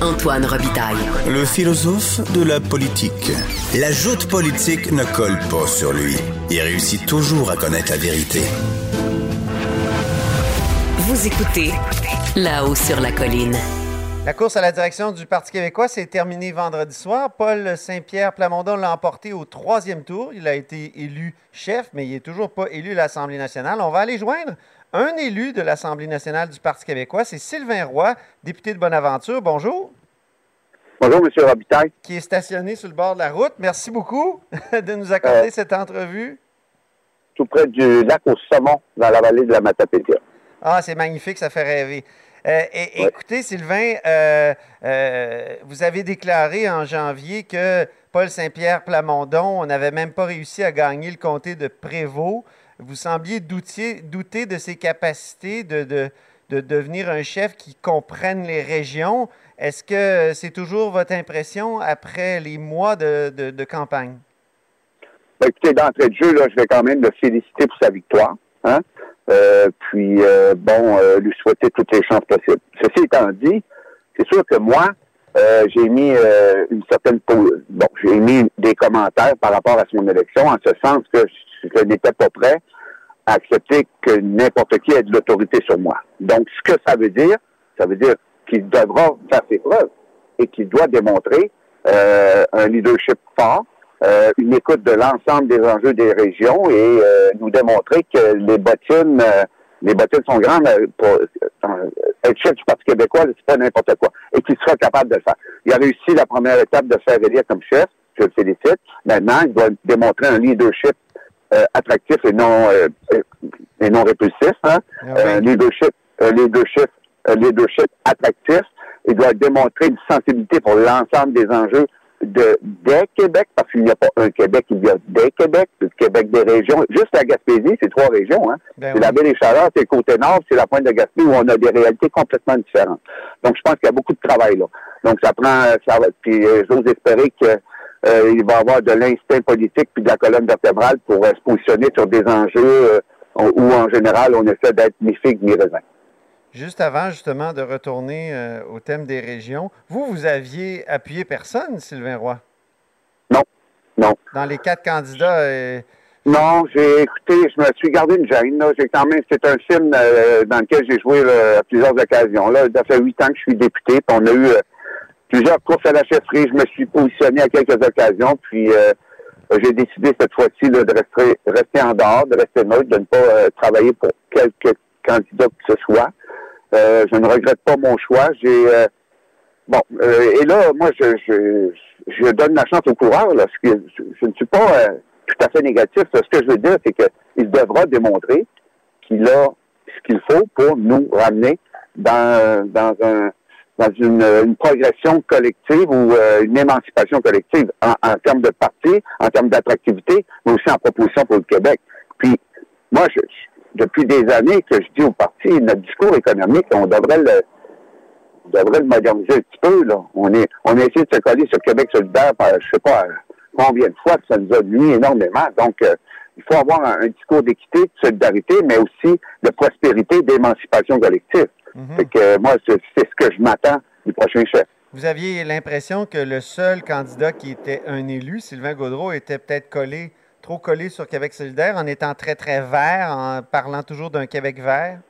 Antoine Robitaille. Le philosophe de la politique. La joute politique ne colle pas sur lui. Il réussit toujours à connaître la vérité. Vous écoutez là-haut sur la colline. La course à la direction du Parti québécois s'est terminée vendredi soir. Paul Saint-Pierre Plamondon l'a emporté au troisième tour. Il a été élu chef, mais il n'est toujours pas élu à l'Assemblée nationale. On va aller joindre un élu de l'Assemblée nationale du Parti québécois. C'est Sylvain Roy, député de Bonaventure. Bonjour. Bonjour, M. Robitaille. Qui est stationné sur le bord de la route. Merci beaucoup de nous accorder cette entrevue. Tout près du lac au Saumon, dans la vallée de la Matapédia. Ah, c'est magnifique, ça fait rêver. Euh, et, Écoutez, Sylvain, euh, euh, vous avez déclaré en janvier que Paul Saint-Pierre Plamondon, on n'avait même pas réussi à gagner le comté de Prévost. Vous sembliez douter, douter de ses capacités de, de, de, devenir un chef qui comprenne les régions. Est-ce que c'est toujours votre impression après les mois de, de campagne? Ben, écoutez, d'entrée de jeu, là, je vais quand même le féliciter pour sa victoire. Hein? Euh, puis, euh, bon, euh, lui souhaiter toutes les chances possibles. Ceci étant dit, c'est sûr que moi, j'ai mis une certaine... Bon, j'ai mis des commentaires par rapport à son élection, en ce sens que je, n'étais pas prêt à accepter que n'importe qui ait de l'autorité sur moi. Donc, ce que ça veut dire, ça veut dire qu'il devra faire ses preuves et qu'il doit démontrer un leadership fort, euh, une écoute de l'ensemble des enjeux des régions et euh, nous démontrer que les bottines, euh, les bottines sont grandes pour être chef du Parti québécois, c'est pas n'importe quoi, et qu'il sera capable de le faire. Il a réussi la première étape de faire élire comme chef, je le félicite. Maintenant, il doit démontrer un leadership attractif et non et non répulsif, hein? Ah un leadership, leadership, leadership attractif. Il doit démontrer une sensibilité pour l'ensemble des enjeux de, des Québec, parce qu'il n'y a pas un Québec, il y a des Québec, le Québec des régions. Juste la Gaspésie, c'est trois régions. Hein? Ben c'est la baie des Chaleurs, c'est le côté nord, c'est la pointe de Gaspé où on a des réalités complètement différentes. Donc, je pense qu'il y a beaucoup de travail là. Donc, ça prend, ça, puis euh, j'ose espérer que euh, il va avoir de l'instinct politique puis de la colonne vertébrale pour euh, se positionner sur des enjeux où, en général, on essaie d'être ni figue ni raisin. Juste avant, justement, de retourner euh, au thème des régions, vous, vous aviez appuyé personne, Sylvain Roy? Non, non. Dans les quatre candidats? Euh, non, j'ai écouté, je me suis gardé une gêne. J'ai quand même, c'est un film euh, dans lequel j'ai joué à plusieurs occasions. Là, ça fait huit ans que je suis député. on a eu plusieurs courses à la chefferie. Je me suis positionné à quelques occasions. Puis j'ai décidé cette fois-ci de rester, rester en dehors, de rester neutre, de ne pas travailler pour quelques candidats que ce soit. Euh, je ne regrette pas mon choix. J'ai euh, bon euh, et là, moi, je, je, je, donne la chance au coureur. Là, je, je, ne suis pas tout à fait négatif. Ce que je veux dire, c'est qu'il devra démontrer qu'il a ce qu'il faut pour nous ramener dans, dans un dans une, une progression collective ou une émancipation collective en, en termes de parti, en termes d'attractivité, mais aussi en proposition pour le Québec. Puis, moi, je, depuis des années que je dis au parti, notre discours économique, on devrait le, devrait le moderniser un petit peu. Là. On, est, on a essayé de se coller sur Québec solidaire par, je sais pas combien de fois, ça nous a nuit énormément. Donc, euh, il faut avoir un, discours d'équité, de solidarité, mais aussi de prospérité, d'émancipation collective. Mm que moi, c'est ce que je m'attends du prochain chef. Vous aviez l'impression que le seul candidat qui était un élu, Sylvain Gaudreau, était peut-être collé trop collé sur Québec solidaire en étant très, très vert, en parlant toujours d'un Québec vert?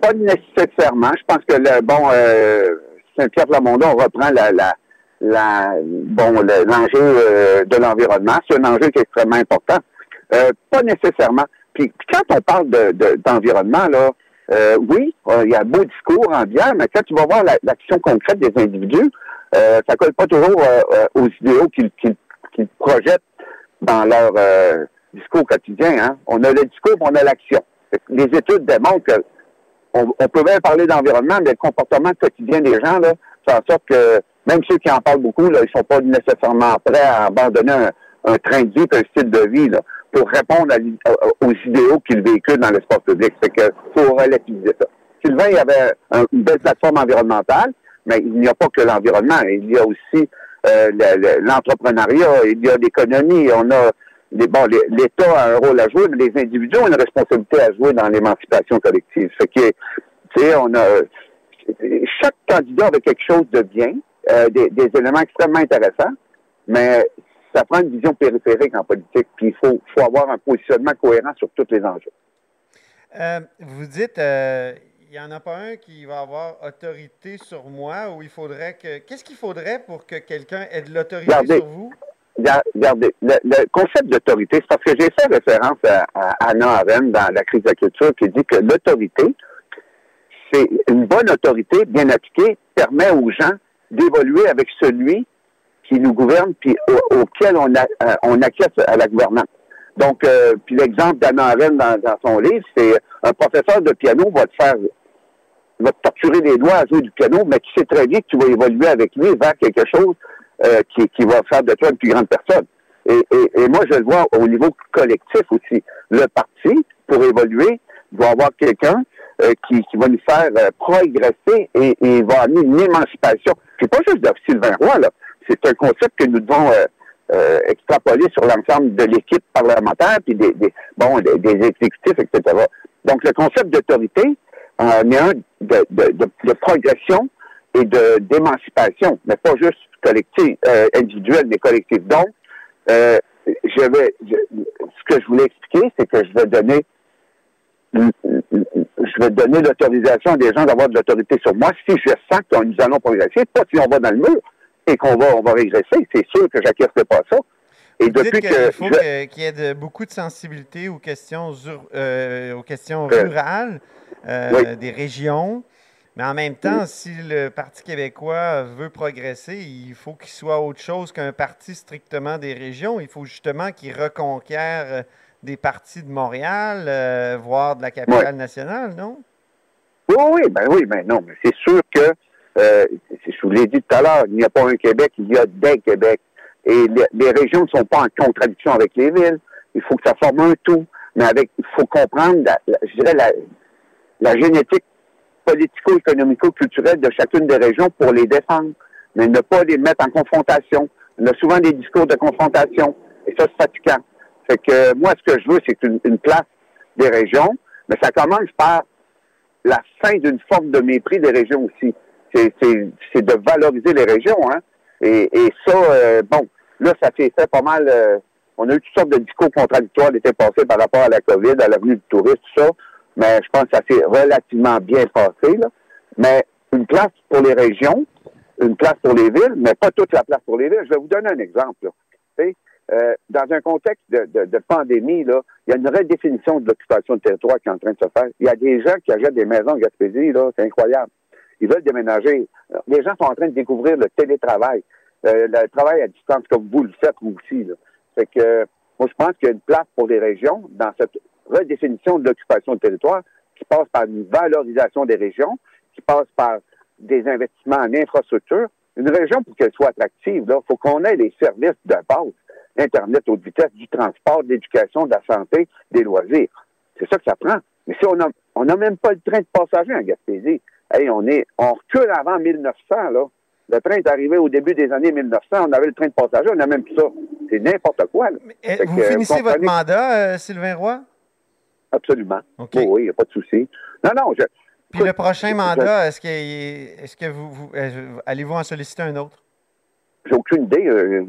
Pas nécessairement. Je pense que le bon euh, Saint-Pierre Plamondon reprend la, la, la bon l'enjeu euh, de l'environnement. C'est un enjeu qui est extrêmement important. Euh, pas nécessairement. Puis, quand on parle d'environnement, là, oui, il y a beau discours en bien, mais quand tu vas voir l'action concrète des individus, ça colle pas toujours aux idéaux qu'ils projettent dans leur euh, discours quotidien. Hein. On a le discours, on a l'action. Les études démontrent que on, peut même parler d'environnement, mais le comportement quotidien des gens, là, fait en sorte que même ceux qui en parlent beaucoup, là, ils sont pas nécessairement prêts à abandonner un, train de vie, un style de vie, là, pour répondre aux idéaux qu'ils véhiculent dans l'espace public. C'est que faut relativiser ça. Sylvain, il y avait une belle plateforme environnementale, mais il n'y a pas que l'environnement. Il y a aussi euh, l'entrepreneuriat, il y a l'économie, on a bon, l'État a un rôle à jouer, les individus ont une responsabilité à jouer dans l'émancipation collective. Ce qui tu sais, on a chaque candidat avait quelque chose de bien, euh, des, des, éléments extrêmement intéressants, mais ça prend une vision périphérique en politique, puis il faut, faut avoir un positionnement cohérent sur tous les enjeux. Euh, vous dites, euh, il n'y en a pas un qui va avoir autorité sur moi, ou il faudrait que... Qu'est-ce qu'il faudrait pour que quelqu'un ait de l'autorité sur vous? Regardez, le, concept d'autorité, c'est parce que j'ai fait référence à, Anna Arendt dans la crise de la culture qui dit que l'autorité, c'est une bonne autorité bien appliquée permet aux gens d'évoluer avec celui qui nous gouverne puis auquel on, a, euh, on acquiesce à la gouvernance. Donc, euh, puis l'exemple d'Anna Arendt dans, son livre, c'est un professeur de piano va te faire va te torturer les doigts à jouer du piano, mais tu sais très bien que tu vas évoluer avec lui vers quelque chose euh, qui, qui, va faire de toi une plus grande personne. Et, et, moi, je le vois au niveau collectif aussi. Le parti, pour évoluer, doit avoir quelqu'un euh, qui, qui, va nous faire euh, progresser et, et, va amener une émancipation. C'est pas juste de Sylvain Roy, là. C'est un concept que nous devons euh, extrapoler sur l'ensemble de l'équipe parlementaire, puis des, bon, des, exécutifs, etc. Donc, le concept d'autorité en est un de, de, progression et de d'émancipation, mais pas juste collective, euh, individuelle, mais collective. Donc, euh, je vais, ce que je voulais expliquer, c'est que je vais donner, je vais donner l'autorisation des gens d'avoir de l'autorité sur moi si je sens que nous allons progresser, pas si on va dans le mur et qu'on va, on va régresser. C'est sûr que j'acquiescerai pas ça. Et Vous depuis que, il faut qu'il y ait de, beaucoup de sensibilité aux questions, euh, aux questions euh, rurales euh, des régions. Mais en même temps, si le Parti québécois veut progresser, il faut qu'il soit autre chose qu'un parti strictement des régions. Il faut justement qu'il reconquiert des partis de Montréal, euh, voire de la capitale nationale, non? Oui, oui, ben oui, ben non, mais c'est sûr que, euh, vous l'ai dit tout à l'heure, il n'y a pas un Québec, il y a des Québec. Et les, régions ne sont pas en contradiction avec les villes. Il faut que ça forme un tout. Mais avec, il faut comprendre, je dirais, la, la génétique politico-économico-culturel de chacune des régions pour les défendre, mais ne pas les mettre en confrontation. On a souvent des discours de confrontation, et ça, c'est fatigant. Que moi, ce que je veux, c'est une, place des régions, mais ça commence par la fin d'une forme de mépris des régions aussi. C'est de valoriser les régions, hein. Et, ça, euh, bon, là, ça s'est fait pas mal. Euh, on a eu toutes sortes de discours contradictoires l'été passé par rapport à la COVID, à l'avenue du tourisme, tout ça mais je pense que ça s'est relativement bien passé. Là. Mais une place pour les régions, une place pour les villes, mais pas toute la place pour les villes. Je vais vous donner un exemple. Euh, dans un contexte de, pandémie, là, il y a une redéfinition de l'occupation de territoire qui est en train de se faire. Il y a des gens qui achètent des maisons en Gaspésie, là, c'est incroyable. Ils veulent déménager. Les gens sont en train de découvrir le télétravail, euh, le travail à distance comme vous le faites vous aussi. Fait que moi, je pense qu'il y a une place pour les régions dans cette redéfinition de l'occupation de territoire qui passe par une valorisation des régions, qui passe par des investissements en infrastructure. Une région, pour qu'elle soit attractive, il faut qu'on ait les services de base. Internet haute vitesse, du transport, de l'éducation, de la santé, des loisirs. C'est ça que ça prend. Mais si on n'a a même pas le train de passagers en Gaspésie, hey, on est, on recule avant 1900, là. Le train est arrivé au début des années 1900, on avait le train de passagers, on n'a même plus ça. C'est n'importe quoi. Eh, vous finissez votre mandat, euh, Sylvain Roy? Absolument. oui, il n'y a pas de souci. Non, non, je. Puis le prochain mandat, est-ce que, est que vous, euh, allez-vous en solliciter un autre? J'ai aucune idée. Euh,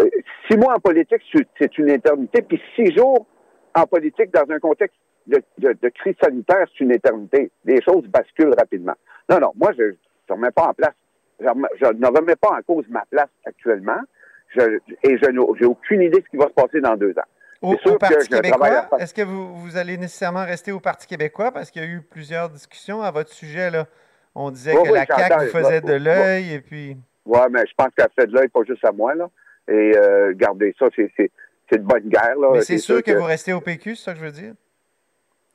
euh, six mois en politique, c'est une éternité. Puis six jours en politique dans un contexte de, crise sanitaire, c'est une éternité. Les choses basculent rapidement. Non, non, moi, je ne remets pas en place. Je, ne remets pas en cause ma place actuellement. et je n'ai aucune idée de ce qui va se passer dans deux ans. Au, Parti québécois, est-ce que vous, allez nécessairement rester au Parti québécois? Parce qu'il y a eu plusieurs discussions à votre sujet. Là. On disait que la CAQ vous faisait de l'œil et puis... Oui, mais je pense qu'elle fait de l'œil pas juste à moi. Là. Et euh, gardez ça, c'est de bonne guerre. Là. Mais c'est sûr, que, vous restez au PQ, c'est ça que je veux dire?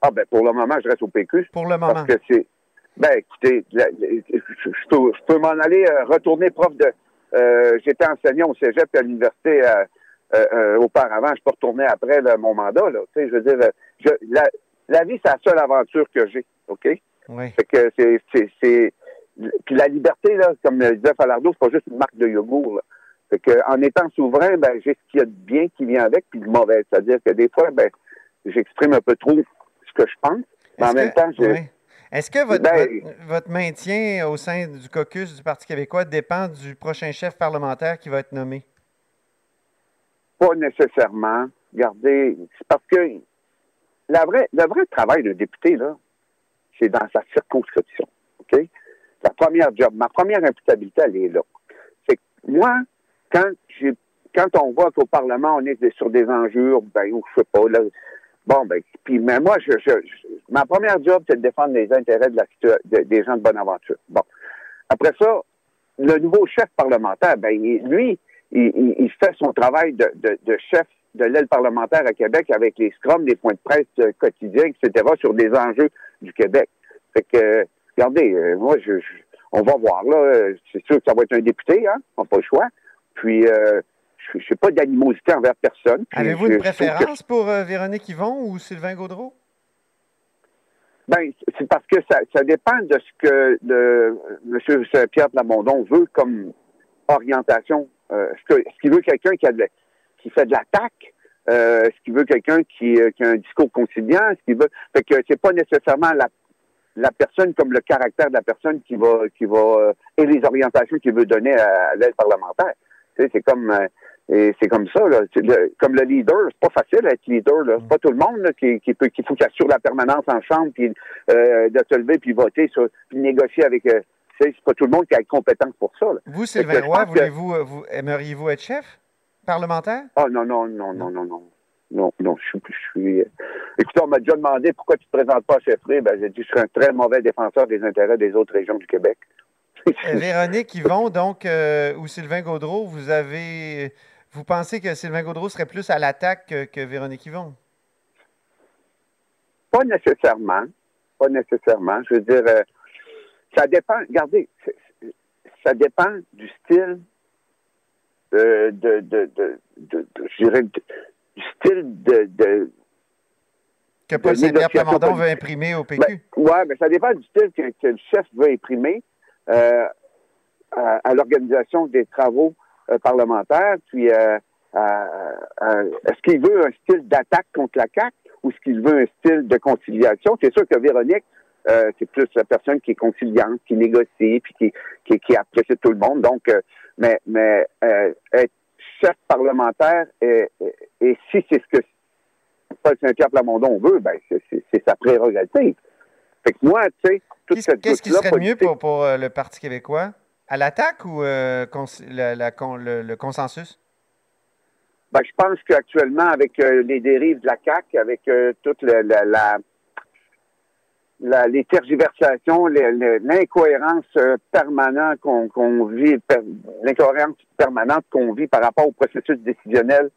Ah ben pour le moment, je reste au PQ. Pour le moment. Parce que c'est... Ben écoutez, je peux, m'en aller euh, retourner prof de... Euh, j'étais enseignant au cégep à l'université euh, auparavant, je peux retourner après mon mandat. Là, je veux dire, je, la, la, vie, c'est la seule aventure que j'ai, OK? Oui. Fait que c'est, Puis la liberté, là, comme disait Falardeau, c'est pas juste une marque de yogourt. Là. Fait que en étant souverain, ben, j'ai ce qu'il y a de bien qui vient avec, puis de mauvais. C'est-à-dire que des fois, ben, j'exprime un peu trop ce que je pense, mais en même temps, j'ai... Est-ce que votre, Ben- votre, votre maintien au sein du caucus du Parti québécois dépend du prochain chef parlementaire qui va être nommé? Pas nécessairement. Regardez, c'est parce que la vraie, le vrai travail d'un député, là, c'est dans sa circonscription. OK? La première job, ma première imputabilité, elle est là. C'est que moi, quand j'ai quand on voit qu'au Parlement, on est sur des enjeux, ben, ou je sais pas, là, bon, ben, puis, mais moi, je, je- je- ma première job, c'est de défendre les intérêts de la, de- des gens de bonne aventure. Bon. Après ça, le nouveau chef parlementaire, ben, lui, il, il- il fait son travail de, de- de chef de l'aile parlementaire à Québec avec les scrums, les points de presse euh, quotidiens, etc., sur des enjeux du Québec. Fait que, euh, regardez, euh, moi, je, on va voir, là. C'est sûr que ça va être un député, hein. On n'a pas le choix. Puis, euh, je n'ai pas d'animosité envers personne. Avez-vous une que- préférence pour euh, Véronique Yvon ou Sylvain Gaudreau? Ben, c'est parce que ça, ça dépend de ce que le, M. Pierre Plamondon veut comme orientation. Euh, est-ce est-ce qu'il veut quelqu'un qui, qui fait de l'attaque? Euh, est-ce qu'il veut quelqu'un qui, euh, qui a un discours conciliant? Est-ce qu'il veut. Fait que c'est pas nécessairement la, la personne comme le caractère de la personne qui va qui va euh, et les orientations qu'il veut donner à, l'aide parlementaire. Tu sais, c'est comme euh, et c'est comme ça, là. Le- comme le leader, c'est pas facile d'être leader, là. C'est pas tout le monde là, qui, qui peut qu'il faut qu'il assure la permanence en chambre, puis euh, de se lever, puis voter, sur, puis négocier avec. Euh, c'est pas tout le monde qui a les compétences pour ça. Là. Vous, Sylvain Roy, que- voulez-vous, euh, vous, aimeriez-vous être chef parlementaire? Ah non, non, non, non, non, non. Non, non, je suis. Je suis euh, Écoutez, on m'a déjà demandé pourquoi tu te présentes pas à chefferie. Ben, j'ai dit je serais un très mauvais défenseur des intérêts des autres régions du Québec. Véronique Yvon, donc, euh, ou Sylvain Gaudreau, vous avez. Vous pensez que Sylvain Gaudreau serait plus à l'attaque que, que Véronique Yvon? Pas nécessairement. Pas nécessairement. Je veux dire, euh, ça dépend. Regardez, ça dépend du style euh, de, de, de, je dirais, de- du style de, Que Paul Saint-Pierre Plamondon veut imprimer au Ben, PQ? ouais, mais ça dépend du style que, que le chef veut imprimer euh, à, à l'organisation des travaux euh, parlementaires. Puis, euh, à- est-ce qu'il veut un style d'attaque contre la CAQ ou est-ce qu'il veut un style de conciliation? C'est sûr que Véronique, euh, c'est plus la personne qui est conciliante, qui négocie, puis qui, qui, qui apprécie tout le monde. Donc, euh, mais, mais euh, être chef parlementaire, et, et, et si c'est ce que Paul Saint-Pierre Plamondon veut, ben c'est- sa prérogative. Fait que moi, tu sais, toute Qu'est-ce cette qu'est-ce qui serait mieux pour, pour euh, le Parti québécois? À l'attaque ou euh, la- con- le, consensus? Ben, je pense qu'actuellement, avec euh, les dérives de la CAQ, avec euh, toute la, la, la- les tergiversations, l'incohérence euh, permanente qu'on vit, l'incohérence permanente qu'on vit par rapport au processus décisionnel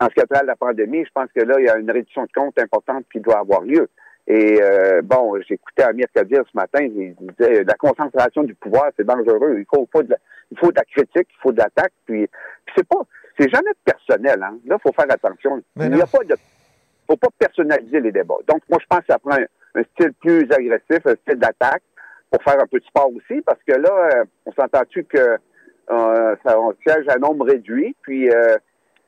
en ce qui a trait à la pandémie, je pense que là, il y a une réduction de compte importante qui doit avoir lieu. Et euh, bon, j'écoutais Amir Kadir ce matin, il disait la concentration du pouvoir, c'est dangereux. Il faut, faut de la, il faut de la critique, il faut de l'attaque. Puis, puis c'est pas, c'est jamais personnel. Hein. Là, il faut faire attention. Il n'y a pas de, faut pas personnaliser les débats. Donc, moi, je pense que ça prend un, un style plus agressif, un style d'attaque, pour faire un peu de sport aussi, parce que là, euh, on s'entend-tu que euh, ça, on siège à nombre réduit, puis euh,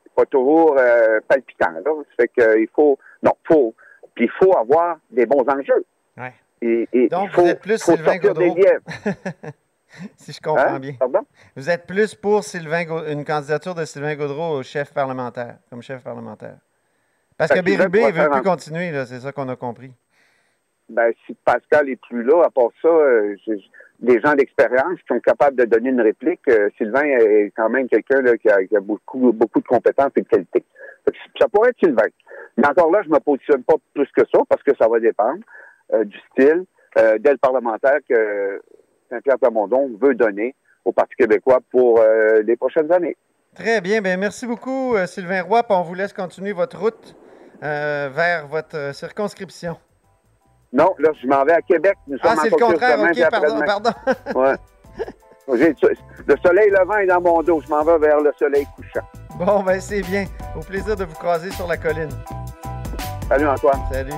c'est pas toujours euh, palpitant. Là. Ça fait que il faut, non, faut, puis il faut avoir des bons enjeux. Ouais. Et, et Donc, il faut, vous êtes plus faut Sylvain des Gaudreau. si je comprends Hein? bien. Pardon? Vous êtes plus pour Sylvain une candidature de Sylvain Gaudreau au chef parlementaire, comme chef parlementaire. Parce Fait que Bérubé ne pourrait veut plus continuer, c'est ça qu'on a compris. Ben, si Pascal est plus là, à part ça, euh, des gens d'expérience qui sont capables de donner une réplique. euh, Sylvain est quand même quelqu'un là, qui, a, qui a beaucoup, beaucoup de compétences et de qualités. Ça pourrait être Sylvain. Mais encore là, je me positionne pas plus que ça parce que ça va dépendre euh, du style euh, d'aile parlementaire que Saint-Pierre Plamondon veut donner au Parti québécois pour euh, les prochaines années. Très bien. Ben, merci beaucoup, euh, Sylvain Roy. on vous laisse continuer votre route vers votre circonscription. Non, là, je m'en vais à Québec. Nous Ah, c'est le contraire. demain OK, pardon, pardon. Ouais. Le soleil levant est dans mon dos. Je m'en vais vers le soleil couchant. Bon, ben c'est bien. Au plaisir de vous croiser sur la colline. Salut Antoine. Salut.